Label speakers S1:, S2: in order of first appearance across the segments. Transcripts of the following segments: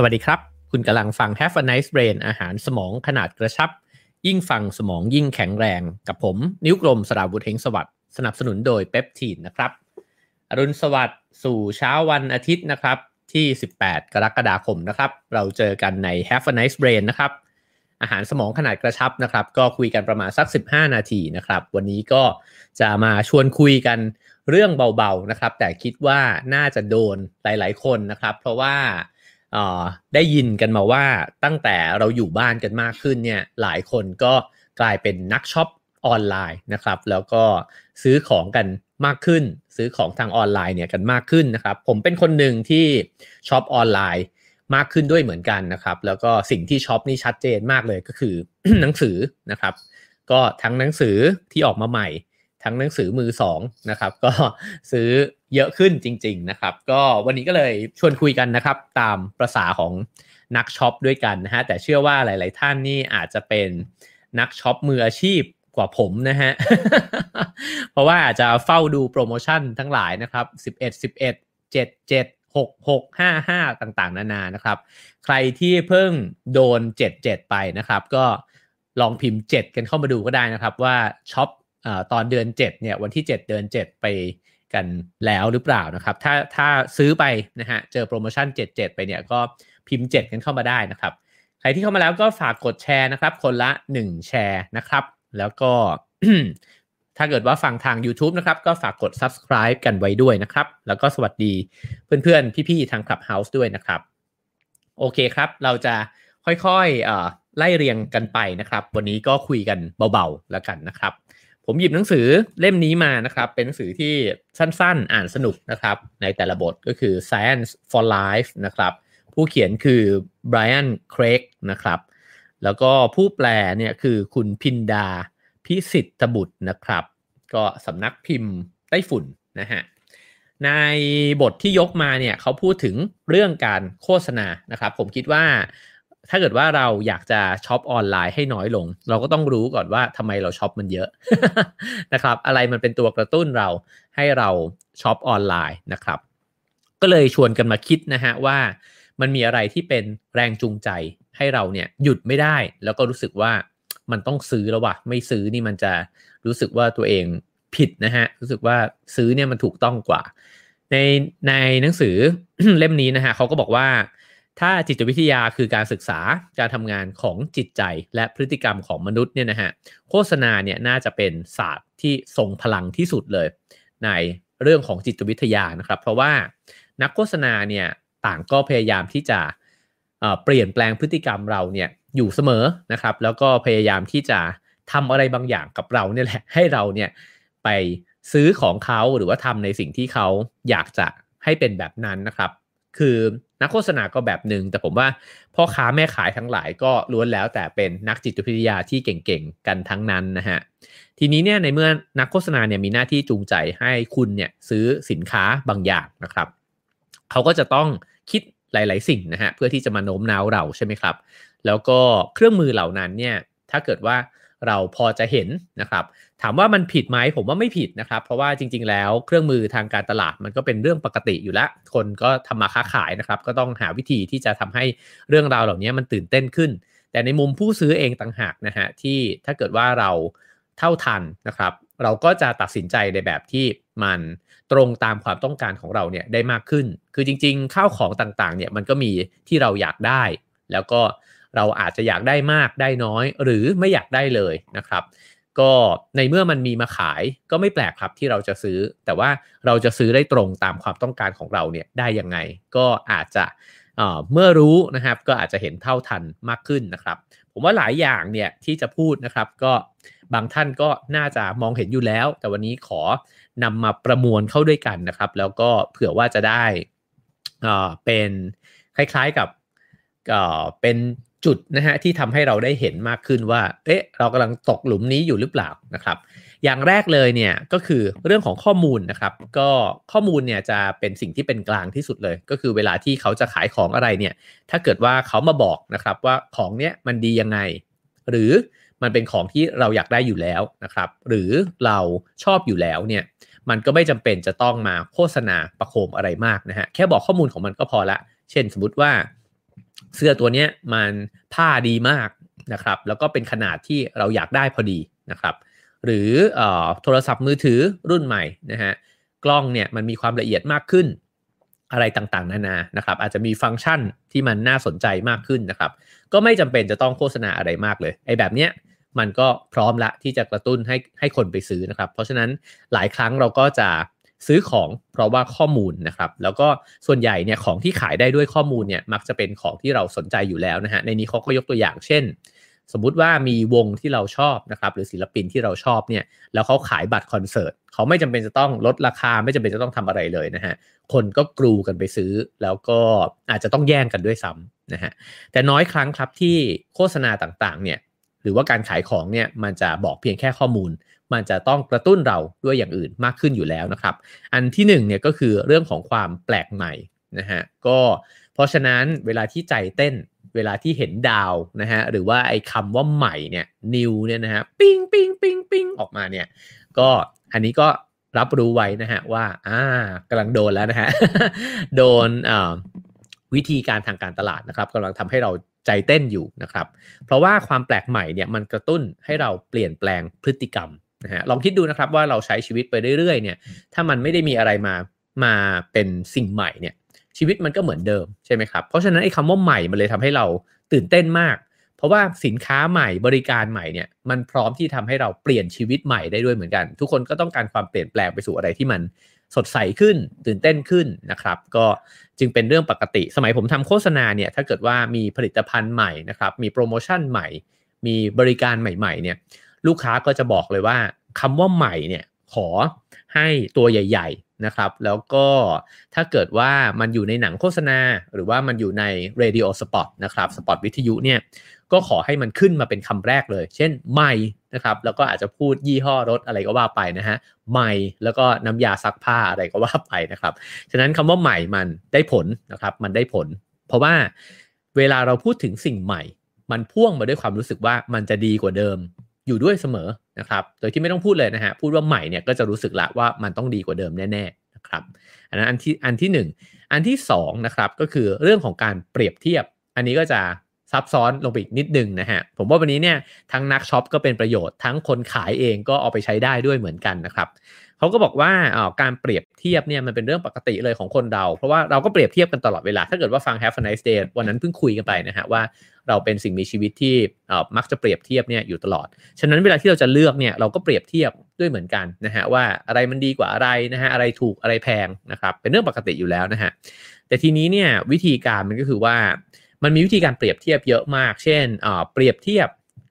S1: สวัสดีครับ คุณกำลังฟัง Have a nice brain อาหารสมองขนาดกระชับ ยิ่งฟังสมองยิ่งแข็งแรง กับผม นิ้วกลมสราวุธเฮงสวัสดิ์สนับสนุนโดยเปปทีนนะครับ อรุณสวัสดิ์สู่เช้าวันอาทิตย์นะครับที่ 18 กรกฎาคมนะครับ เราเจอกันใน Have a nice brain นะครับ อาหารสมองขนาดกระชับนะครับ ก็คุยกันประมาณสัก 15 นาทีนะครับ วันนี้ก็จะมาชวนคุยกันเรื่องเบาๆนะครับ แต่คิดว่าน่าจะโดนหลาย ๆ คนนะครับ เพราะว่า ได้ยินกันมาว่าตั้งแต่เราอยู่บ้านกันมากขึ้นเนี่ยหลายคนก็กลายเป็นนักช็อปออนไลน์นะครับ แล้วก็ซื้อของกันมากขึ้น ซื้อของทางออนไลน์เนี่ยกันมากขึ้นนะครับ ผมเป็นคนหนึ่งที่ช็อปออนไลน์มากขึ้นด้วยเหมือนกันนะครับ แล้วก็สิ่งที่ช็อปนี่ชัดเจนมากเลยก็คือหนังสือนะครับ ก็ทั้งหนังสือที่ออกมาใหม่ ทั้งหนังสือมือสองนะครับ ก็ซื้อเยอะขึ้นจริง ๆนะครับ ก็วันนี้ก็เลยชวนคุยกันนะครับ ตามประสาของนักช็อปด้วยกันนะฮะแต่เชื่อว่าหลาย ๆ ท่านนี่อาจจะเป็นนักช็อปมืออาชีพกว่าผมนะฮะ เพราะว่าอาจจะเฝ้าดูโปรโมชั่นทั้งหลายนะครับ 11 11 7 7 6 6 5 5 ต่างๆ นานานะครับ ใครที่เพิ่งโดน 77 ไปนะครับ ก็ลองพิมพ์ 7 กันเข้ามาดูก็ได้นะครับ ว่าช็อป ตอนเดือน 7 เนี่ยวันที่ 7 เดือน 7 ไปกันแล้วหรือเปล่านะครับ ถ้าถ้าซื้อไปนะฮะเจอโปรโมชั่น 77 ไปเนี่ยก็พิมพ์ 7 กันเข้ามาได้นะครับ ใครที่เข้ามาแล้วก็ฝากกดแชร์นะครับ คนละ 1 แชร์นะครับ แล้วก็ถ้าเกิดว่าฟังทาง YouTube นะครับ ก็ฝากกด subscribe กันไว้ด้วยนะครับ แล้วก็สวัสดีเพื่อนๆ พี่ๆ ทาง Clubhouse ด้วยนะครับ โอเคครับ เราจะค่อยๆไล่เรียงกันไปนะครับ วันนี้ก็คุยกันเบาๆแล้วกันนะครับ ผมหยิบหนังสือเล่มนี้มานะครับ เป็นหนังสือที่สั้นๆ อ่านสนุกนะครับ ในแต่ละบทก็คือ Science for Life นะครับ ผู้เขียนคือ Brian Craig นะครับ แล้วก็ผู้แปลเนี่ยคือคุณพินดาพิสิทธบุตรนะครับ ก็สำนักพิมพ์ไต้ฝุ่นนะฮะในบทที่ยกมาเนี่ยเขาพูดถึงเรื่องการโฆษณานะครับ ผมคิดว่า ถ้าเกิดว่าเราอยากจะช็อปออนไลน์ให้น้อยลง เราก็ต้องรู้ก่อนว่าทำไมเราช็อปมันเยอะนะครับ อะไรมันเป็นตัวกระตุ้นเราให้เราช็อปออนไลน์นะครับ ก็เลยชวนกันมาคิดนะฮะว่ามันมีอะไรที่เป็นแรงจูงใจให้เราเนี่ยหยุดไม่ได้ แล้วก็รู้สึกว่ามันต้องซื้อแล้ววะไม่ซื้อนี่มันจะรู้สึกว่าตัวเองผิดนะฮะรู้สึกว่าซื้อเนี่ยมันถูกต้องกว่า ในในหนังสือเล่มนี้นะฮะเขาก็บอกว่า ถ้าจิตวิทยาคือการศึกษาการทำงานของจิตใจและพฤติกรรมของมนุษย์เนี่ยนะฮะโฆษณาเนี่ยน่าจะเป็นศาสตร์ที่ทรงพลังที่สุดเลย ในเรื่องของจิตวิทยานะครับ เพราะว่านักโฆษณาเนี่ยต่างก็พยายามที่จะเปลี่ยนแปลงพฤติกรรมเราเนี่ยอยู่เสมอนะครับ แล้วก็พยายามที่จะทำอะไรบางอย่างกับเราเนี่ยแหละให้เราเนี่ยไปซื้อของเขาหรือว่าทำในสิ่งที่เขาอยากจะให้เป็นแบบนั้นนะครับ คือนักโฆษณาก็แบบหนึ่งแต่ผมว่าพ่อค้าแม่ขายทั้งหลายก็ล้วนแล้วแต่เป็นนักจิตวิทยาที่เก่งๆกันทั้งนั้นนะฮะทีนี้เนี่ยในเมื่อนักโฆษณาเนี่ยมีหน้าที่จูงใจให้คุณเนี่ยซื้อสินค้าบางอย่างนะครับเขาก็จะต้องคิดหลาย ๆ สิ่งนะฮะเพื่อที่จะมาโน้มน้าวเราใช่ไหมครับ แล้วก็เครื่องมือเหล่านั้นเนี่ยถ้าเกิดว่า เราพอจะเห็นนะครับ ถามว่ามันผิดไหมผมว่าไม่ผิดนะครับ เพราะว่าจริง ๆ แล้วเครื่องมือทางการตลาดมันก็เป็นเรื่องปกติอยู่แล้ว คนก็ทำมาค้าขายนะครับ ก็ต้องหาวิธีที่จะทำให้เรื่องราวเหล่านี้มันตื่นเต้นขึ้น แต่ในมุมผู้ซื้อเองต่างหากนะฮะที่ถ้าเกิดว่าเราเท่าทันนะครับ เราก็จะตัดสินใจในแบบที่มันตรงตามความต้องการของเราเนี่ยได้มากขึ้น คือจริง ๆ ข้าวของต่างๆเนี่ยมันก็มีที่เราอยากได้ แล้วก็ เราอาจจะอยากได้มากได้น้อย หรือไม่อยากได้เลยนะครับ ก็ในเมื่อมันมีมาขายก็ไม่แปลกครับที่เราจะซื้อ แต่ว่าเราจะซื้อได้ตรงตามความต้องการของเราเนี่ยได้ยังไง ก็อาจจะเมื่อรู้นะครับก็อาจจะเห็นเท่าทันมากขึ้นนะครับ ผมว่าหลายอย่างเนี่ยที่จะพูดนะครับก็บางท่านก็น่าจะมองเห็นอยู่แล้ว แต่วันนี้ขอนำมาประมวลเข้าด้วยกันนะครับ แล้วก็เผื่อว่าจะได้เป็นคล้ายๆกับเป็น จุดนะฮะที่ทำให้เราได้เห็นมากขึ้นว่า เอ๊ะ เรากำลังตกหลุมนี้อยู่หรือเปล่านะครับ อย่างแรกเลยเนี่ยก็คือเรื่องของข้อมูลนะครับ ก็ข้อมูลเนี่ยจะเป็นสิ่งที่เป็นกลางที่สุดเลย ก็คือเวลาที่เขาจะขายของอะไรเนี่ย ถ้าเกิดว่าเขามาบอกนะครับว่าของเนี้ยมันดียังไง หรือมันเป็นของที่เราอยากได้อยู่แล้วนะครับ หรือเราชอบอยู่แล้วเนี่ยมันก็ไม่จำเป็นจะต้องมาโฆษณาประโคมอะไรมากนะฮะ แค่บอกข้อมูลของมันก็พอละ เช่นสมมติว่า เสื้อตัวนี้มันผ้าดีมากนะครับแล้วก็เป็นขนาดที่เราอยากได้พอดีนะครับ หรือโทรศัพท์มือถือรุ่นใหม่นะฮะกล้องเนี่ยมันมีความละเอียดมากขึ้น อะไรต่างๆ นานานะครับ อาจจะมีฟังก์ชันที่มันน่าสนใจมากขึ้นนะครับ ก็ไม่จำเป็นจะต้องโฆษณาอะไรมากเลยไอ้แบบเนี้ยมันก็พร้อมละที่จะกระตุ้นให้ให้คนไปซื้อนะครับ เพราะฉะนั้นหลายครั้งเราก็จะ ซื้อของเพราะว่าข้อมูลนะครับแล้วก็ส่วนใหญ่เนี่ยของที่ขายได้ด้วยข้อมูลเนี่ยมักจะเป็นของที่เราสนใจอยู่แล้วนะฮะในนี้เขาก็ยกตัวอย่างเช่น สมมุติว่ามีวงที่เราชอบนะครับหรือศิลปินที่เราชอบเนี่ยแล้วเขาขายบัตรคอนเสิร์ตเขาไม่จำเป็นจะต้องลดราคาไม่จำเป็นจะต้องทำอะไรเลยนะฮะคนก็กรูกันไปซื้อ แล้วก็อาจจะต้องแย่งกันด้วยซ้ำนะฮะแต่น้อยครั้งครับที่โฆษณาต่างๆเนี่ย หรือว่าการขายของเนี่ยมันจะบอกเพียงแค่ข้อมูล มันจะต้องกระตุ้นเราด้วยอย่างอื่นมากขึ้นอยู่แล้วนะครับ อันที่1เนี่ยก็คือเรื่องของความแปลกใหม่นะฮะก็เพราะฉะนั้นเวลาที่ใจเต้นเวลาที่เห็นดาวนะฮะหรือว่าไอ้คำว่าใหม่เนี่ยนิวเนี่ยนะฮะปิ้งปิ้งปิ้งปิ้งออกมาเนี่ยก็อันนี้ก็รับรู้ไว้นะฮะว่าอ่ากำลังโดนแล้วนะฮะโดนอ่า วิธีการทางการตลาดนะครับกำลังทำให้เราใจเต้นอยู่นะครับ เพราะว่าความแปลกใหม่เนี่ยมันกระตุ้นให้เราเปลี่ยนแปลงพฤติกรรมนะฮะลองคิดดูนะครับว่าเราใช้ชีวิตไปเรื่อยๆเนี่ยถ้ามันไม่ได้มีอะไรมามาเป็นสิ่งใหม่เนี่ยชีวิตมันก็เหมือนเดิมใช่ไหมครับเพราะฉะนั้นไอ้คำว่าใหม่มันเลยทำให้เราตื่นเต้นมาก เพราะว่าสินค้าใหม่บริการใหม่เนี่ยมันพร้อมที่ทำให้เราเปลี่ยนชีวิตใหม่ได้ด้วยเหมือนกัน ทุกคนก็ต้องการความเปลี่ยนแปลงไปสู่อะไรที่มันสดใสขึ้นตื่นเต้นขึ้นนะครับ ก็ จึงเป็นเรื่องปกติ สมัยผมทำโฆษณาเนี่ยถ้าเกิดว่ามีผลิตภัณฑ์ใหม่นะครับมีโปรโมชั่นใหม่ มีบริการใหม่ๆเนี่ยลูกค้าก็จะบอกเลยว่าคำว่าใหม่เนี่ยขอให้ตัวใหญ่ ๆนะครับ แล้วก็ถ้าเกิดว่ามันอยู่ในหนังโฆษณา หรือว่ามันอยู่ใน radio spot นะครับ spot วิทยุเนี่ย ก็ขอให้มันขึ้นมาเป็นคำแรกเลย เช่นใหม่นะครับ แล้วก็อาจจะพูดยี่ห้อรถอะไรก็ว่าไปนะฮะใหม่แล้วก็น้ำยาซักผ้าอะไรก็ว่าไปนะครับ ฉะนั้นคำว่าใหม่มันได้ผลนะครับ มันได้ผล เพราะว่าเวลาเราพูดถึงสิ่งใหม่ มันพ่วงมาด้วยความรู้สึกว่ามันจะดีกว่าเดิมอยู่ด้วยเสมอนะครับ โดยที่ไม่ต้องพูดเลยนะฮะ พูดว่าใหม่เนี่ยก็จะรู้สึกละว่ามันต้องดีกว่าเดิมแน่ๆนะครับ อันนั้นอันที่อันที่ 1 อันที่2นะครับก็คือเรื่องของการเปรียบเทียบ อันนี้ก็จะ ซับซ้อนลงไปอีกนิดนึงนะฮะ ผมว่าวันนี้เนี่ยทั้งนักช็อปก็เป็นประโยชน์ทั้งคนขายเองก็เอาไปใช้ได้ด้วยเหมือนกันนะครับเขาก็บอกว่าการเปรียบเทียบเนี่ยมันเป็นเรื่องปกติเลยของคนเรา เพราะว่าเราก็เปรียบเทียบกันตลอดเวลา ถ้าเกิดว่าฟัง Have a nice day วันนั้นเพิ่งคุยกันไปนะฮะว่าเราเป็นสิ่งมีชีวิตที่มักจะเปรียบเทียบเนี่ยอยู่ตลอด ฉะนั้นเวลาที่เราจะเลือกเนี่ยเราก็เปรียบเทียบด้วยเหมือนกันนะฮะว่าอะไรมันดีกว่าอะไรนะฮะอะไรถูกอะไรแพงนะครับเป็นเรื่องปกติอยู่แล้วนะฮะแต่ทีนี้เนี่ยวิธีการมันก็คือว่า มันมีวิธีการเปรียบเทียบเยอะมาก เช่นเปรียบเทียบ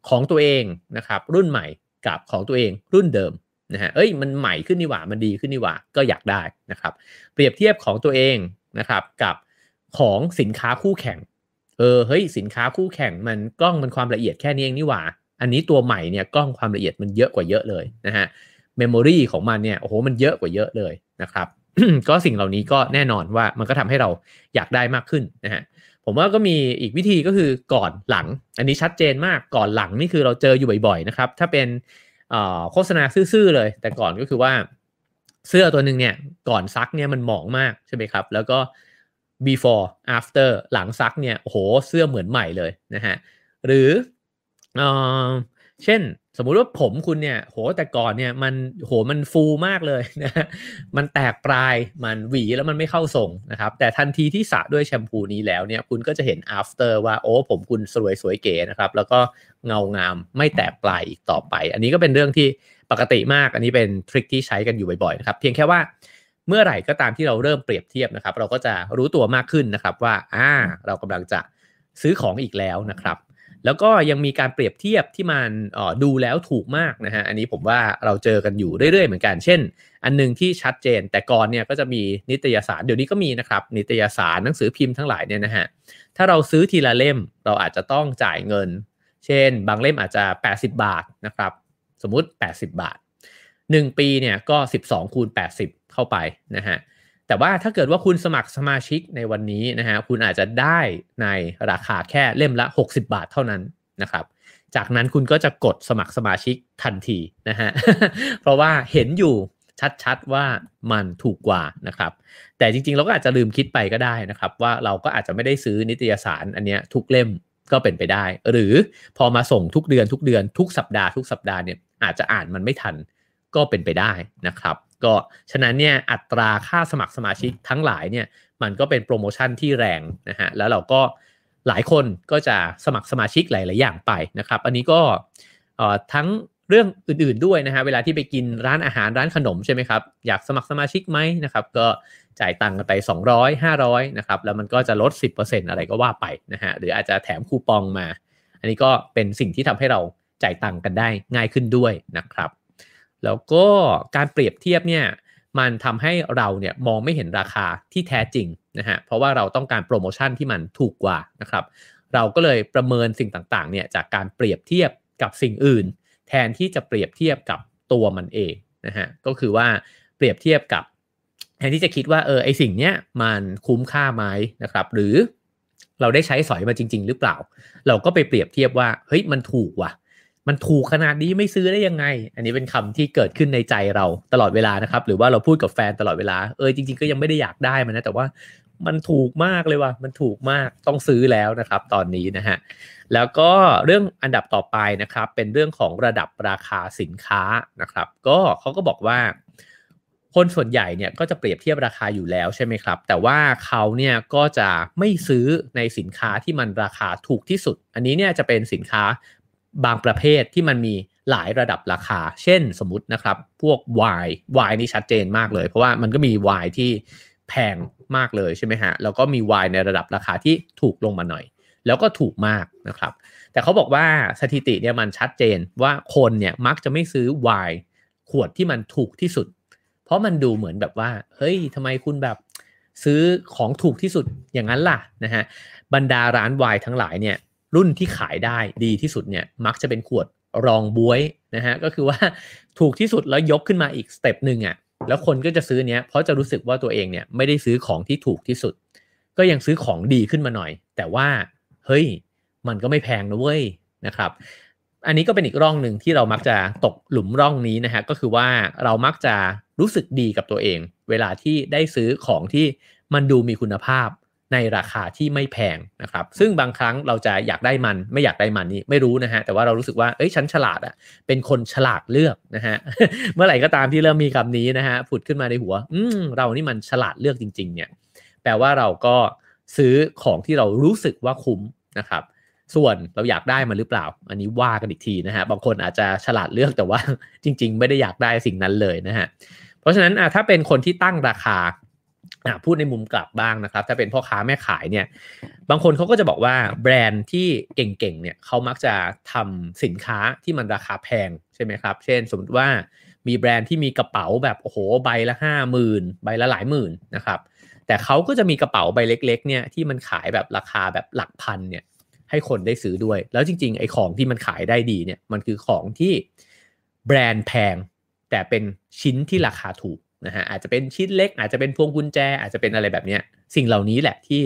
S1: ของตัวเองนะครับรุ่นใหม่กับของตัวเองรุ่นเดิมนะฮะเอ้ยมันใหม่ขึ้นนี่หว่ามันดีขึ้นนี่หว่าก็อยากได้นะครับ เปรียบเทียบของตัวเองนะครับกับของสินค้าคู่แข่งเออเฮ้ยสินค้าคู่แข่งมันกล้องมันความละเอียดแค่นี้เองนี่หว่า อันนี้ตัวใหม่เนี่ยกล้องความละเอียดมันเยอะกว่าเยอะเลยนะฮะเมมโมรีของมันเนี่ยโอ้โหมันเยอะกว่าเยอะเลยนะครับก็สิ่งเหล่านี้ก็แน่นอนว่ามันก็ทำให้เราอยากได้มากขึ้นนะฮะ ผมว่าก็มีอีกวิธีก็คือก่อนหลัง อันนี้ชัดเจนมากก่อนหลังนี่คือเราเจออยู่บ่อยๆนะครับ ถ้าเป็นโฆษณาซื่อๆเลย แต่ก่อนก็คือว่าเสื้อตัวหนึ่งเนี่ยก่อนซักเนี่ยมันหมองมากใช่ไหมครับ แล้วก็ before after หลังซักเนี่ยโอ้โหเสื้อเหมือนใหม่เลยนะฮะหรือเออเช่น สมมุติว่าผมคุณเนี่ยโหแต่ก่อนเนี่ยมันโหมันฟูมากเลยนะมันแตกปลายมันหวีแล้วมันไม่เข้าทรงนะครับ แต่ทันทีที่สระด้วยแชมพูนี้แล้วเนี่ยคุณก็จะเห็น after ว่าโอ้ผมคุณสวยสวยเก๋นะครับ แล้วก็เงางามไม่แตกปลายอีกต่อไป อันนี้ก็เป็นเรื่องที่ปกติมาก อันนี้เป็นทริคที่ใช้กันอยู่บ่อยๆนะครับเพียงแค่ว่าเมื่อไหร่ก็ตามที่เราเริ่มเปรียบเทียบนะครับ เราก็จะรู้ตัวมากขึ้นนะครับว่าอ่าเรากำลังจะซื้อของอีกแล้วนะครับ แล้วก็ยังมีการเปรียบเทียบที่มันดูแล้วถูกมากนะฮะอันนี้ผมว่าเราเจอกันอยู่เรื่อยๆเหมือนกัน เช่น อันนึงที่ชัดเจน แต่ก่อนเนี่ยก็จะมีนิตยสารเดี๋ยวนี้ก็มีนะครับนิตยสารหนังสือพิมพ์ทั้งหลายเนี่ยนะฮะถ้าเราซื้อทีละเล่มเราอาจจะต้องจ่ายเงิน เช่น บางเล่มอาจจะ 80 บาทนะครับสมมุติ 80 บาท 1 ปีเนี่ยก็ 12คูณ80 เข้าไปนะฮะ แต่ว่าถ้าเกิดว่าคุณสมัครสมาชิกในวันนี้นะฮะคุณอาจจะได้ในราคาแค่เล่มละ 60 บาทเท่านั้นนะครับ จากนั้นคุณก็จะกดสมัครสมาชิกทันทีนะฮะเพราะว่าเห็นอยู่ชัดๆว่ามันถูกกว่านะครับ แต่จริงๆ เราก็อาจจะลืมคิดไปก็ได้นะครับ ว่าเราก็อาจจะไม่ได้ซื้อนิตยสารอันเนี้ยทุกเล่มก็เป็นไปได้ หรือพอมาส่งทุกเดือนทุกเดือนทุกสัปดาห์ทุกสัปดาห์เนี่ยอาจจะอ่านมันไม่ทันก็เป็นไปได้นะครับ ก็ฉะนั้นเนี่ยอัตราค่าสมัครสมาชิกทั้งหลายเนี่ยมันก็เป็นโปรโมชั่นที่แรงนะฮะแล้วเราก็หลายคนก็จะสมัครสมาชิกหลาย ๆ อย่างไปนะครับ อันนี้ก็ทั้งเรื่องอื่น ๆ ด้วยนะฮะเวลาที่ไปกินร้านอาหารร้านขนมใช่ไหมครับอยากสมัครสมาชิกไหมนะครับก็จ่ายตังค์กันไป 200 500นะครับแล้วมันก็จะลด 10%อะไรก็ว่าไปนะฮะหรืออาจจะแถมคูปองมา อันนี้ก็เป็นสิ่งที่ทำให้เราจ่ายตังค์กันได้ง่ายขึ้นด้วยนะครับ แล้วก็การเปรียบเทียบเนี่ยมันทำให้เราเนี่ยมองไม่เห็นราคาที่แท้จริงนะฮะเพราะว่าเราต้องการโปรโมชั่นที่มันถูกกว่านะครับเราก็เลยประเมินสิ่งต่างๆเนี่ยจากการเปรียบเทียบกับสิ่งอื่น แทนที่จะเปรียบเทียบกับตัวมันเองนะฮะก็คือว่าเปรียบเทียบกับแทนที่จะคิดว่าเออไอสิ่งเนี้ยมันคุ้มค่าไหมนะครับ หรือเราได้ใช้สอยมาจริง ๆ หรือเปล่า เราก็ไปเปรียบเทียบว่าเฮ้ยมันถูกว่ะ มันถูกขนาดนี้ไม่ซื้อได้ยังไง อันนี้เป็นคำที่เกิดขึ้นในใจเราตลอดเวลานะครับ หรือว่าเราพูดกับแฟนตลอดเวลา เออจริง ๆ ก็ยังไม่ได้อยากได้มันนะ แต่ว่ามันถูกมากเลยว่ะ มันถูกมากต้องซื้อแล้วนะครับ ตอนนี้นะฮะ แล้วก็เรื่องอันดับต่อไปนะครับ เป็นเรื่องของระดับราคาสินค้านะครับ ก็เขาก็บอกว่า คนส่วนใหญ่เนี่ยก็จะเปรียบเทียบราคาอยู่แล้วใช่ไหมครับ แต่ว่าเขาเนี่ยก็จะไม่ซื้อในสินค้าที่มันราคาถูกที่สุด อันนี้เนี่ยจะเป็นสินค้า บางประเภทที่มันมีหลายระดับราคา เช่นสมมตินะครับ พวกวาย วายนี่ชัดเจนมากเลย เพราะว่ามันก็มีวายที่แพงมากเลยใช่ไหมฮะ แล้วก็มีวายในระดับราคาที่ถูกลงมาหน่อย แล้วก็ถูกมากนะครับ แต่เขาบอกว่าสถิติเนี่ยมันชัดเจนว่าคนเนี่ยมักจะไม่ซื้อวายขวดที่มันถูกที่สุด เพราะมันดูเหมือนแบบว่า เฮ้ยทำไมคุณแบบซื้อของถูกที่สุดอย่างนั้นล่ะนะฮะ บรรดาร้านวายทั้งหลายเนี่ย รุ่นที่ขายได้ดีที่สุดเนี่ยมักจะเป็นขวดรองบวยนะฮะก็คือว่าถูกที่สุดแล้วยกขึ้นมาอีกสเต็ปหนึ่งอะแล้วคนก็จะซื้อเนี้ยเพราะจะรู้สึกว่าตัวเองเนี่ยไม่ได้ซื้อของที่ถูกที่สุด ก็ยังซื้อของดีขึ้นมาหน่อย แต่ว่าเฮ้ยมันก็ไม่แพงนะเว้ยนะครับ อันนี้ก็เป็นอีกร่องหนึ่งที่เรามักจะตกหลุมร่องนี้นะฮะก็คือว่าเรามักจะรู้สึกดีกับตัวเอง เวลาที่ได้ซื้อของที่มันดูมีคุณภาพ ในราคาที่ไม่แพงนะครับ ซึ่งบางครั้งเราจะอยากได้มันไม่อยากได้มันนี่ไม่รู้นะฮะ แต่ว่าเรารู้สึกว่าเอ้ยฉันฉลาดอะ่ะ เป็นคนฉลาดเลือกนะฮะ เมื่อไหร่ก็ตามที่เริ่มมีคำนี้นะฮะผุดขึ้นมาในหัว อืมเรานี่มันฉลาดเลือกจริง ๆ เนี่ย แปลว่าเราก็ซื้อของที่เรารู้สึกว่าคุ้มนะครับ ส่วนเราอยากได้มันหรือเปล่า อันนี้ว่ากันอีกทีนะฮะ บางคนอาจจะฉลาดเลือกแต่ว่าจริง ๆ ไม่ได้อยากได้สิ่งนั้นเลยนะฮะ เพราะฉะนั้นถ้าเป็นคนที่ตั้งราคา พูดในมุมกลับบ้างนะครับ ถ้าเป็นพ่อค้าแม่ขายเนี่ย บางคนเขาก็จะบอกว่าแบรนด์ที่เก่งๆเนี่ยเขามักจะทำสินค้าที่มันราคาแพงใช่ไหมครับ เช่น สมมติว่ามีแบรนด์ที่มีกระเป๋าแบบโอ้โหใบละห้าหมื่นใบละหลายหมื่นนะครับแต่เขาก็จะมีกระเป๋าใบเล็ก ๆ เนี่ยที่มันขายแบบราคาแบบหลักพันเนี่ยให้คนได้ซื้อด้วย แล้วจริง ๆ ไอ้ของที่มันขายได้ดีเนี่ยมันคือของที่แบรนด์แพงแต่เป็นชิ้นที่ราคาถูก นะฮะอาจจะเป็นชิ้นเล็ก อาจจะเป็นพวงกุญแจ อาจจะเป็นอะไรแบบนี้สิ่งเหล่านี้แหละที่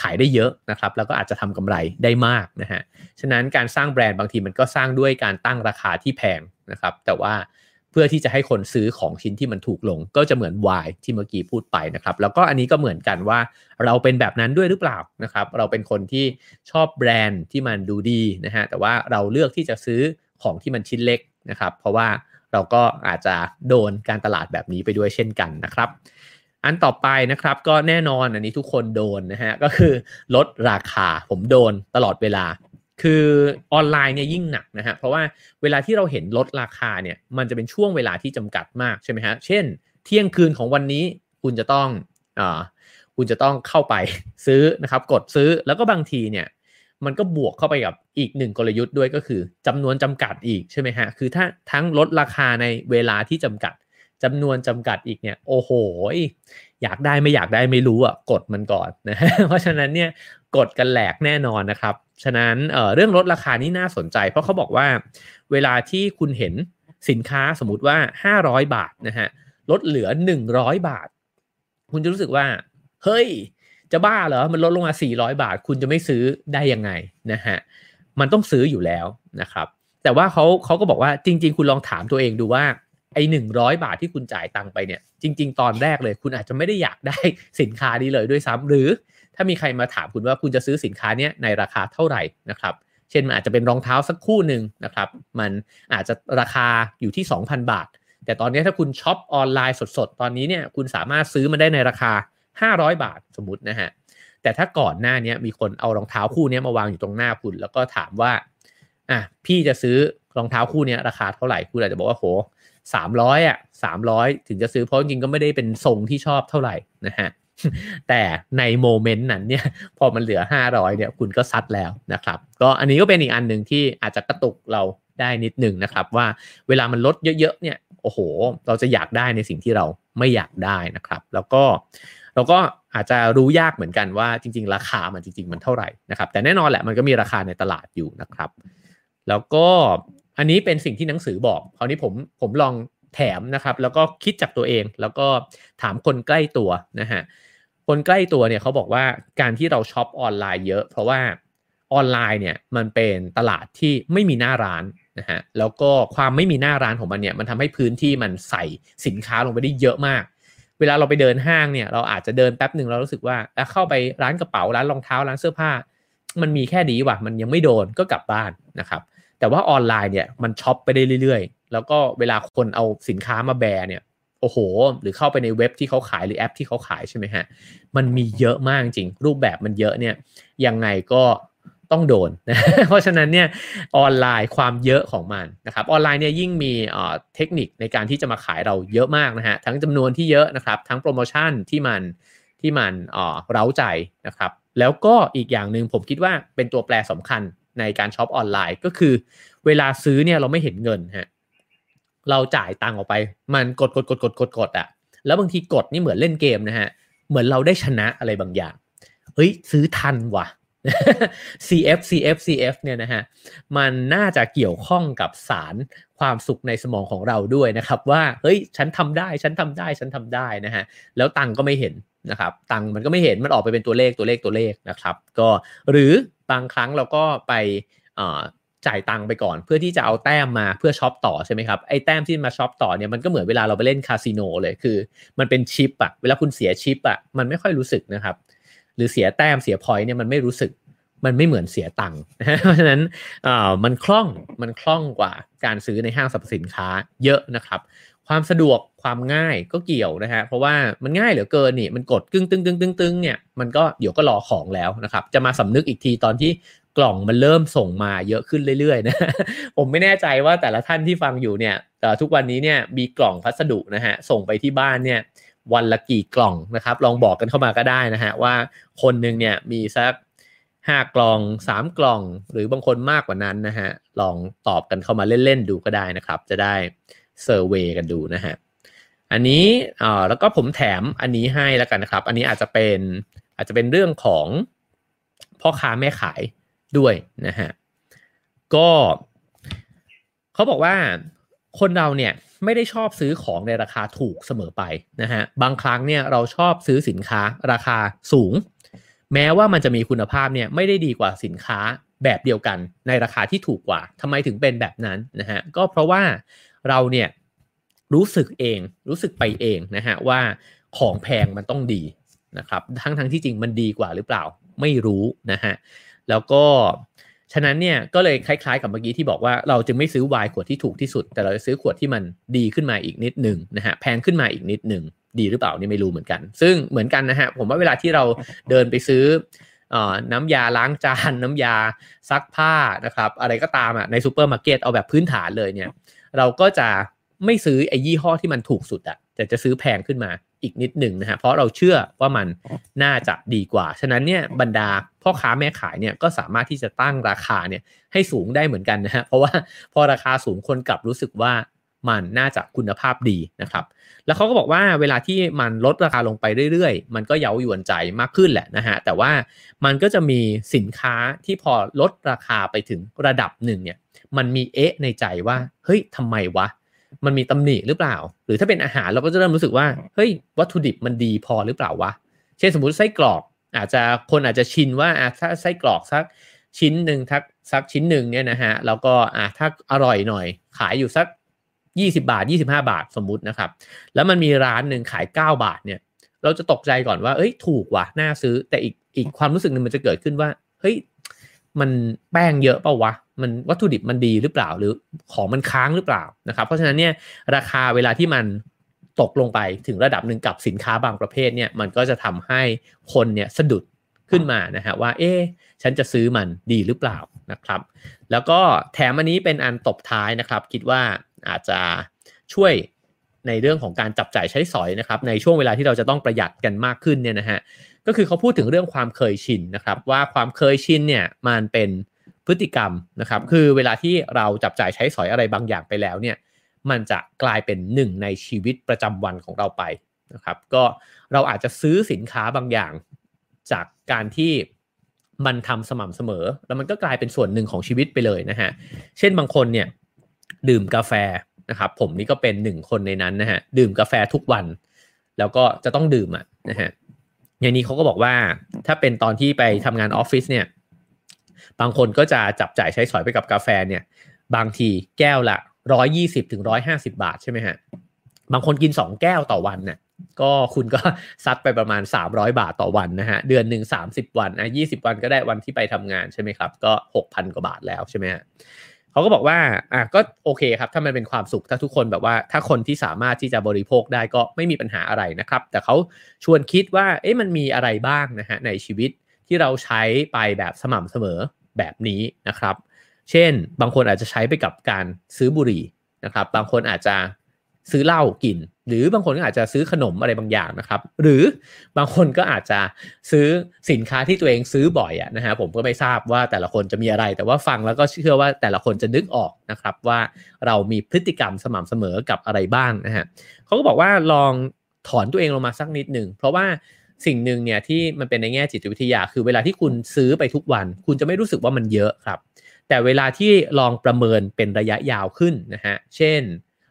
S1: ขายได้เยอะนะครับ แล้วก็อาจจะทำกำไรได้มากนะฮะฉะนั้นการสร้างแบรนด์บางทีมันก็สร้างด้วยการตั้งราคาที่แพงนะครับ แต่ว่าเพื่อที่จะให้คนซื้อของชิ้นที่มันถูกลง ก็จะเหมือนวายที่เมื่อกี้พูดไปนะครับ แล้วก็อันนี้ก็เหมือนกันว่าเราเป็นแบบนั้นด้วยหรือเปล่านะครับ เราเป็นคนที่ชอบแบรนด์ที่มันดูดีนะฮะแต่ว่าเราเลือกที่จะซื้อของที่มันชิ้นเล็กนะครับ เพราะว่า เราก็อาจจะโดนการตลาดแบบนี้ไปด้วยเช่นกันนะครับ อันต่อไปนะครับก็แน่นอนอันนี้ทุกคนโดนนะฮะก็คือลดราคาผมโดนตลอดเวลา คือออนไลน์เนี่ยยิ่งหนักนะฮะเพราะว่าเวลาที่เราเห็นลดราคาเนี่ยมันจะเป็นช่วงเวลาที่จำกัดมากใช่ไหมฮะเช่น เที่ยงคืนของวันนี้คุณจะต้องอ่าคุณจะต้องเข้าไปซื้อนะครับ กดซื้อแล้วก็บางทีเนี่ย มันก็บวกเข้าไปกับอีกหนึ่งกลยุทธ์ด้วยก็คือจำนวนจำกัดอีกใช่ไหมฮะคือถ้าทั้งลดราคาในเวลาที่จำกัดจำนวนจำกัดอีกเนี่ยโอ้โหอยากได้ไม่อยากได้ไม่รู้อะกดมันก่อนนะเพราะฉะนั้นเนี่ยกดกันแหลกแน่นอนนะครับฉะนั้นเเรื่องลดราคานี่น่าสนใจ เพราะเขาบอกว่า เวลาที่คุณเห็นสินค้าสมมติว่า 500 บาทนะฮะลดเหลือ 100 บาท คุณจะรู้สึกว่า เฮ้ย จะบ้าเหรอ มันลดลงมา 400 บาท คุณจะไม่ซื้อได้ยังไงนะฮะ มันต้องซื้ออยู่แล้วนะครับ แต่ว่าเขาเขาก็บอกว่าจริง ๆ คุณลองถามตัวเองดูว่าไอ้หนึ่งร้อยบาทที่คุณจ่ายตังไปเนี่ย จริง ๆ ตอนแรกเลย คุณอาจจะไม่ได้อยากได้สินค้านี้เลยด้วยซ้ำหรือถ้ามีใครมาถามคุณว่าคุณจะซื้อสินค้านี้ในราคาเท่าไหร่นะครับ เช่นมันอาจจะเป็นรองเท้าสักคู่หนึ่งนะครับ มันอาจจะราคาอยู่ที่ 2,000 บาท แต่ตอนนี้ถ้าคุณช็อปออนไลน์สดๆ ตอนนี้เนี่ยคุณสามารถซื้อมันได้ในราคา 500 บาทสมมตินะฮะ แต่ถ้าก่อนหน้านี้มีคนเอารองเท้าคู่นี้มาวางอยู่ตรงหน้าคุณ แล้วก็ถามว่าอะพี่จะซื้อรองเท้าคู่นี้ราคาเท่าไหร่คุณอาจจะบอกว่าโหสามร้อยอะสามร้อยถึงจะซื้อเพราะจริงก็ไม่ได้เป็นทรงที่ชอบเท่าไหร่นะฮะแต่ในโมเมนต์นั้นเนี่ยพอมันเหลือ 500เนี่ยคุณก็ซัดแล้วนะครับ ก็อันนี้ก็เป็นอีกอันหนึ่งที่อาจจะกระตุกเราได้นิดหนึ่งนะครับว่าเวลามันลดเยอะๆเนี่ยโอ้โห เราจะอยากได้ในสิ่งที่เราไม่อยากได้นะครับ แล้วก็ เราก็อาจจะรู้ยากเหมือนกันว่าจริง ๆ ราคามันจริง ๆ มันเท่าไหร่นะครับ แต่แน่นอนแหละมันก็มีราคาในตลาดอยู่นะครับ แล้วก็อันนี้เป็นสิ่งที่หนังสือบอกคราวนี้ผมผมลองแถมนะครับ แล้วก็คิดจากตัวเอง แล้วก็ถามคนใกล้ตัวนะฮะคนใกล้ตัวเนี่ยเขาบอกว่าการที่เราช็อปออนไลน์เยอะ เพราะว่าออนไลน์เนี่ยมันเป็นตลาดที่ไม่มีหน้าร้านนะฮะแล้วก็ความไม่มีหน้าร้านของมันเนี่ยมันทำให้พื้นที่มันใส่สินค้าลงไปได้เยอะมาก เวลาเราไปเดินห้างเนี่ยเราอาจจะเดินแป๊บหนึ่งเรารู้สึกว่าเข้าไปร้านกระเป๋าร้านรองเท้าร้านเสื้อผ้า มันมีแค่นี้ว่ะมันยังไม่โดนก็กลับบ้านนะครับ แต่ว่าออนไลน์เนี่ยมันช็อปไปได้เรื่อยๆ แล้วก็เวลาคนเอาสินค้ามาแบร์เนี่ยโอ้โห หรือเข้าไปในเว็บที่เขาขายหรือแอปที่เขาขายใช่ไหมฮะ มันมีเยอะมากจริง รูปแบบมันเยอะเนี่ย ยังไงก็ ต้องโดน เพราะฉะนั้นเนี่ยออนไลน์ความเยอะของมันนะครับออนไลน์เนี่ยยิ่งมีเทคนิคในการที่จะมาขายเราเยอะมากนะฮะทั้งจำนวนที่เยอะนะครับทั้งโปรโมชั่นที่มันที่มันเร้าใจนะครับแล้วก็อีกอย่างหนึ่งผมคิดว่าเป็นตัวแปรสำคัญในการช็อปออนไลน์ก็คือ เวลาซื้อเนี่ยเราไม่เห็นเงินฮะเราจ่ายตังออกไป มันกดกดกดกดกดกดอะแล้วบางทีกดนี่เหมือนเล่นเกมนะฮะเหมือนเราได้ชนะอะไรบางอย่างเฮ้ยซื้อทันว่ะ CF CF CF เนี่ยนะฮะมันน่าจะเกี่ยวข้องกับสารความสุขในสมองของเราด้วยนะครับ ว่าเฮ้ยฉันทำได้ฉันทำได้ฉันทำได้นะฮะแล้วตังก็ไม่เห็นนะครับตังมันก็ไม่เห็นมันออกไปเป็นตัวเลขตัวเลขตัวเลขนะครับ ก็หรือบางครั้งเราก็ไปจ่ายตังไปก่อนเพื่อที่จะเอาแต้มมาเพื่อช็อปต่อใช่ไหมครับไอ้แต้มที่มาช็อปต่อเนี่ยมันก็เหมือนเวลาเราไปเล่นคาสิโนเลยคือ มันเป็นชิปอะเวลาคุณเสียชิปอะมันไม่ค่อยรู้สึกนะครับ หรือเสียแต้มเสียพอยเนี่ยมันไม่รู้สึกมันไม่เหมือนเสียตังค์เพราะฉะนั้นอ่ามันคล่องมันคล่องกว่าการซื้อในห้างสรรพสินค้าเยอะนะครับ ความสะดวกความง่ายก็เกี่ยวนะฮะเพราะว่ามันง่ายเหลือเกินนี่มันกดกึ้งตึ้งตึ้งตึ้งตึ้งเนี่ยมันก็เดี๋ยวก็รอของแล้วนะครับ จะมาสำนึกอีกทีตอนที่กล่องมันเริ่มส่งมาเยอะขึ้นเรื่อยๆนะผมไม่แน่ใจว่าแต่ละท่านที่ฟังอยู่เนี่ยทุกวันนี้เนี่ยมีกล่องพัสดุนะฮะส่งไปที่บ้านเนี่ย วันละกี่กล่องนะครับ ลองบอกกันเข้ามาก็ได้นะฮะว่าคนหนึ่งเนี่ยมีสักห้ากล่องสามกล่อง หรือบางคนมากกว่านั้นนะฮะลองตอบกันเข้ามาเล่น ๆ ดูก็ได้นะครับ จะได้เซอร์เวยกันดูนะฮะอันนี้อ่าแล้วก็ผมแถมอันนี้ให้แล้วกันนะครับ อันนี้อาจจะเป็นอาจจะเป็นเรื่องของพ่อค้าแม่ขายด้วยนะฮะก็เขาบอกว่าคนเราเนี่ย ไม่ได้ชอบซื้อของในราคาถูกเสมอไปนะฮะบางครั้งเนี่ยเราชอบซื้อสินค้าราคาสูง แม้ว่ามันจะมีคุณภาพเนี่ยไม่ได้ดีกว่าสินค้าแบบเดียวกันในราคาที่ถูกกว่าทำไมถึงเป็นแบบนั้นนะฮะก็เพราะว่าเราเนี่ยรู้สึกเองรู้สึกไปเองนะฮะว่าของแพงมันต้องดีนะครับทั้งทั้งที่จริงมันดีกว่าหรือเปล่าไม่รู้นะฮะแล้วก็ ฉะนั้นเนี่ยก็เลยคล้ายๆ กับเมื่อกี้ที่บอกว่าเราจะไม่ซื้อไวน์ขวดที่ถูกที่สุด แต่เราจะซื้อขวดที่มันดีขึ้นมาอีกนิดหนึ่งนะฮะแพงขึ้นมาอีกนิดหนึ่งดีหรือเปล่านี่ไม่รู้เหมือนกัน ซึ่งเหมือนกันนะฮะผมว่าเวลาที่เราเดินไปซื้อน้ำยาล้างจานน้ำยาซักผ้านะครับ อะไรก็ตามอะในซูเปอร์มาร์เก็ตเอาแบบพื้นฐานเลยเนี่ย เราก็จะไม่ซื้อไอ้ยี่ห้อที่มันถูกสุดอะแต่จะซื้อแพงขึ้นมาอีกนิดหนึ่งนะฮะเพราะเราเชื่อว่ามันน่าจะดีกว่า ฉะนั้นเนี่ยบรรดา พ่อค้าแม่ขายเนี่ยก็สามารถที่จะตั้งราคาเนี่ยให้สูงได้เหมือนกันนะฮะเพราะว่าพอราคาสูงคนกลับรู้สึกว่ามันน่าจะคุณภาพดีนะครับ แล้วเขาก็บอกว่าเวลาที่มันลดราคาลงไปเรื่อยๆ มันก็เย้ายวนใจมากขึ้นแหละนะฮะ แต่ว่ามันก็จะมีสินค้าที่พอลดราคาไปถึงระดับหนึ่งเนี่ย มันมีเอ๊ะในใจว่า เฮ้ยทำไมวะ มันมีตำหนิหรือเปล่า หรือถ้าเป็นอาหารเราก็จะเริ่มรู้สึกว่า เฮ้ยวัตถุดิบมันดีพอหรือเปล่าวะ เช่นสมมติไส้กรอก อาจจะคนอาจจะชินว่าถ้าไส้กรอกสักชิ้นหนึ่งทักสักชิ้นหนึ่งเนี่ยนะฮะแล้วก็อะถ้าอร่อยหน่อย ขายอยู่สัก 20 บาท 25 บาทสมมุตินะครับ แล้วมันมีร้านหนึ่งขาย 9 บาทเนี่ย เราจะตกใจก่อนว่า เอ้ยถูกว่ะน่าซื้อแต่อีกอีกความรู้สึกหนึ่งมันจะเกิดขึ้นว่าเฮ้ยมันแป้งเยอะเปล่าวะมันวัตถุดิบมันดีหรือเปล่าหรือของมันค้างหรือเปล่านะครับ เพราะฉะนั้นเนี่ยราคาเวลาที่มัน ตกลงไปถึงระดับหนึ่งกับสินค้าบางประเภทเนี่ยมันก็จะทำให้คนเนี่ยสะดุดขึ้นมานะฮะว่าเอ๊ฉันจะซื้อมันดีหรือเปล่านะครับ แล้วก็แถมอันนี้เป็นอันตบท้ายนะครับ คิดว่าอาจจะช่วยในเรื่องของการจับจ่ายใช้สอยนะครับ ในช่วงเวลาที่เราจะต้องประหยัดกันมากขึ้นเนี่ยนะฮะก็คือเขาพูดถึงเรื่องความเคยชินนะครับ ว่าความเคยชินเนี่ยมันเป็นพฤติกรรมนะครับ คือเวลาที่เราจับจ่ายใช้สอยอะไรบางอย่างไปแล้วเนี่ย มันจะกลายเป็นหนึ่งในชีวิตประจำวันของเราไปนะครับก็เราอาจจะซื้อสินค้าบางอย่าง จากการที่มันทำสม่ำเสมอ แล้วมันก็กลายเป็นส่วนหนึ่งของชีวิตไปเลยนะฮะเช่นบางคนเนี่ยดื่มกาแฟนะครับผมนี่ก็เป็นหนึ่งคนในนั้นนะฮะดื่มกาแฟทุกวัน แล้วก็จะต้องดื่มอะนะฮะอย่างนี้เขาก็บอกว่าถ้าเป็นตอนที่ไปทำงานออฟฟิศเนี่ยบางคนก็จะจับจ่ายใช้สอยไปกับกาแฟเนี่ย บางทีแก้วละ ร้อยยี่สิบถึงร้อยห้าสิบาทใช่ไหมฮะ บางคนกินสองแก้วต่อวันเนี่ยก็คุณก็ซัดไปประมาณ 300 บาทต่อวันนะฮะ เดือนหนึ่ง30 วันอะ20 วันก็ได้วันที่ไปทำงานใช่ไหมครับ ก็ 6,000 กว่าบาทแล้วใช่ไหมฮะเขาก็บอกว่าอะก็โอเคครับ ถ้ามันเป็นความสุขถ้าทุกคนแบบว่า ถ้าคนที่สามารถที่จะบริโภคได้ก็ไม่มีปัญหาอะไรนะครับ แต่เขาชวนคิดว่าเอ๊ะมันมีอะไรบ้างนะฮะในชีวิตที่เราใช้ไปแบบสม่ำเสมอแบบนี้นะครับ เช่น บางคนอาจจะใช้ไปกับการซื้อบุหรี่นะครับ บางคนอาจจะซื้อเหล้ากิน หรือบางคนก็อาจจะซื้อขนมอะไรบางอย่างนะครับ หรือบางคนก็อาจจะซื้อสินค้าที่ตัวเองซื้อบ่อยอะนะฮะผมก็ไม่ทราบว่าแต่ละคนจะมีอะไร แต่ว่าฟังแล้วก็เชื่อว่าแต่ละคนจะนึกออกนะครับ ว่าเรามีพฤติกรรมสม่ำเสมอกับอะไรบ้างนะฮะเขาก็บอกว่าลองถอนตัวเองลงมาสักนิดหนึ่งเพราะว่าสิ่งหนึ่งเนี่ยที่มันเป็นในแง่จิตวิทยา คือเวลาที่คุณซื้อไปทุกวัน คุณจะไม่รู้สึกว่ามันเยอะครับ แต่เวลาที่ลองประเมินเป็นระยะยาวขึ้นนะฮะ เช่น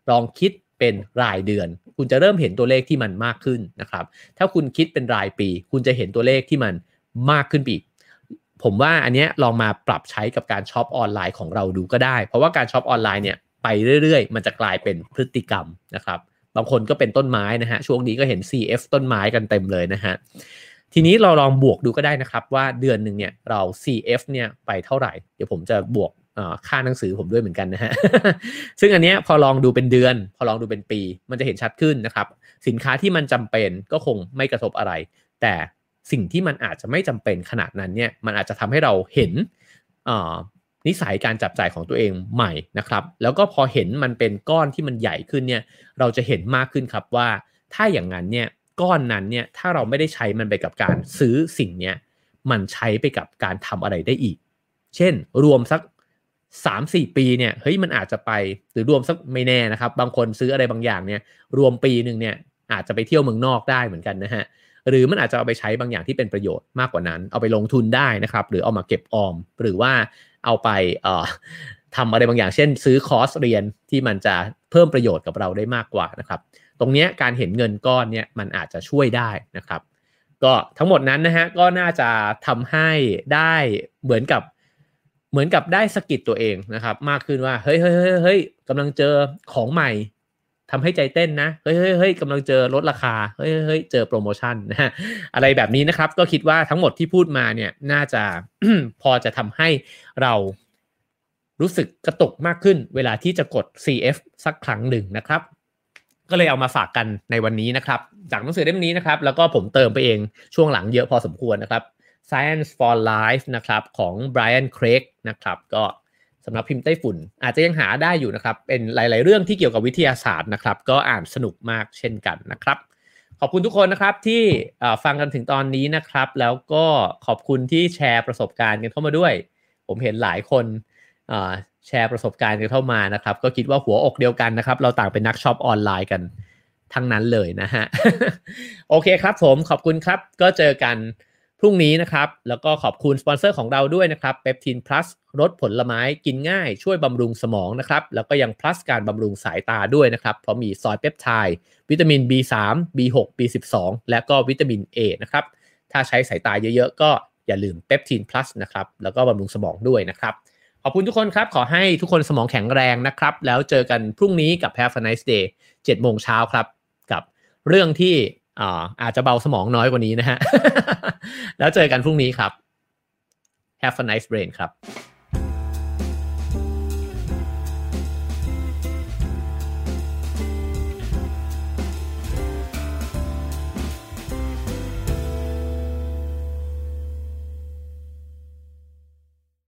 S1: ลองคิดเป็นรายเดือน คุณจะเริ่มเห็นตัวเลขที่มันมากขึ้นนะครับ ถ้าคุณคิดเป็นรายปี คุณจะเห็นตัวเลขที่มันมากขึ้นอีก ผมว่าอันนี้ลองมาปรับใช้กับการช็อปออนไลน์ของเราดูก็ได้ เพราะว่าการช็อปออนไลน์เนี่ยไปเรื่อยๆ มันจะกลายเป็นพฤติกรรมนะครับ บางคนก็เป็นต้นไม้นะฮะ ช่วงนี้ก็เห็น CF ต้นไม้กันเต็มเลยนะฮะ ทีนี้เราลองบวกดูก็ได้นะครับว่าเดือนหนึ่งเนี่ยเรา CF เนี่ยไปเท่าไหร่ เดี๋ยวผมจะบวกค่าหนังสือผมด้วยเหมือนกันนะฮะ ซึ่งอันนี้พอลองดูเป็นเดือน พอลองดูเป็นปี มันจะเห็นชัดขึ้นนะครับ สินค้าที่มันจำเป็นก็คงไม่กระทบอะไร แต่สิ่งที่มันอาจจะไม่จำเป็นขนาดนั้นเนี่ย มันอาจจะทำให้เราเห็นนิสัยการจับจ่ายของตัวเองใหม่นะครับ แล้วก็พอเห็นมันเป็นก้อนที่มันใหญ่ขึ้นเนี่ย เราจะเห็นมากขึ้นครับว่า ถ้าอย่างนั้นเนี่ย ก้อนนั้นเนี่ยถ้าเราไม่ได้ใช้มันไปกับการซื้อสิ่งเนี้ยมันใช้ไปกับการทำอะไรได้อีก เช่น รวมสักสามสี่ปีเนี่ยเฮ้ยมันอาจจะไปหรือรวมสักไม่แน่นะครับ บางคนซื้ออะไรบางอย่างเนี่ยรวมปีหนึ่งเนี่ยอาจจะไปเที่ยวเมืองนอกได้เหมือนกันนะฮะหรือมันอาจจะเอาไปใช้บางอย่างที่เป็นประโยชน์มากกว่านั้น เอาไปลงทุนได้นะครับ หรือเอามาเก็บออม หรือว่าเอาไปเอ่อทำอะไรบางอย่างเช่น ซื้อคอร์สเรียนที่มันจะเพิ่มประโยชน์กับเราได้มากกว่านะครับ ตรงนี้การเห็นเงินก้อนเนี่ยมันอาจจะช่วยได้นะครับ ก็ทั้งหมดนั้นนะฮะก็น่าจะทำให้ได้เหมือนกับเหมือนกับได้สกิดตัวเองนะครับ มากขึ้นว่าเฮ้ยเฮ้ยเฮ้ยเฮ้ยกำลังเจอของใหม่ทำให้ใจเต้นนะเฮ้ยเฮ้ยเฮ้ยกำลังเจอลดราคาเฮ้ยเฮ้ยเจอโปรโมชั่นนะฮะอะไรแบบนี้นะครับ ก็คิดว่าทั้งหมดที่พูดมาเนี่ยน่าจะพอจะทำให้เรารู้สึกกระตุกมากขึ้นเวลาที่จะกด CF สักครั้งหนึ่งนะครับ ก็เลยเอามาฝากกันในวันนี้นะครับ จากหนังสือเล่มนี้นะครับ แล้วก็ผมเติมไปเองช่วงหลังเยอะพอสมควรนะครับ Science for Life นะครับของ Brian Craig นะครับก็สำหรับพิมพ์ไต้ฝุ่น อาจจะยังหาได้อยู่นะครับ เป็นหลาย ๆ เรื่องที่เกี่ยวกับวิทยาศาสตร์นะครับ ก็อ่านสนุกมากเช่นกันนะครับ ขอบคุณทุกคนนะครับที่ฟังกันถึงตอนนี้นะครับ แล้วก็ขอบคุณที่แชร์ประสบการณ์กันเข้ามาด้วย ผมเห็นหลายคน แชร์ประสบการณ์กันเข้ามานะครับ ก็คิดว่าหัวอกเดียวกันนะครับ เราต่างเป็นนักช็อปออนไลน์กันทั้งนั้นเลยนะฮะ โอเคครับผมขอบคุณครับ ก็เจอกันพรุ่งนี้นะครับ แล้วก็ขอบคุณสปอนเซอร์ของเราด้วยนะครับ Peptein Plus รสผลไม้กินง่าย ช่วยบำรุงสมองนะครับ แล้วก็ยัง plus การบำรุงสายตาด้วยนะครับ เพราะมี soy peptideวิตามิน B3 B6 B12 และก็วิตามิน A นะครับ ถ้าใช้สายตาเยอะๆ ก็อย่าลืมเปปทินพลัสนะครับ แล้วก็บำรุงสมองด้วยนะครับ ขอบคุณทุกคนครับ ขอให้ทุกคนสมองแข็งแรงนะครับ แล้วเจอกันพรุ่งนี้กับ Have a nice day 7โมงเช้าครับ กับเรื่องที่อ่าอาจจะเบาสมองน้อยกว่านี้นะฮะ แล้วเจอกันพรุ่งนี้ครับ Have a nice brain ครับ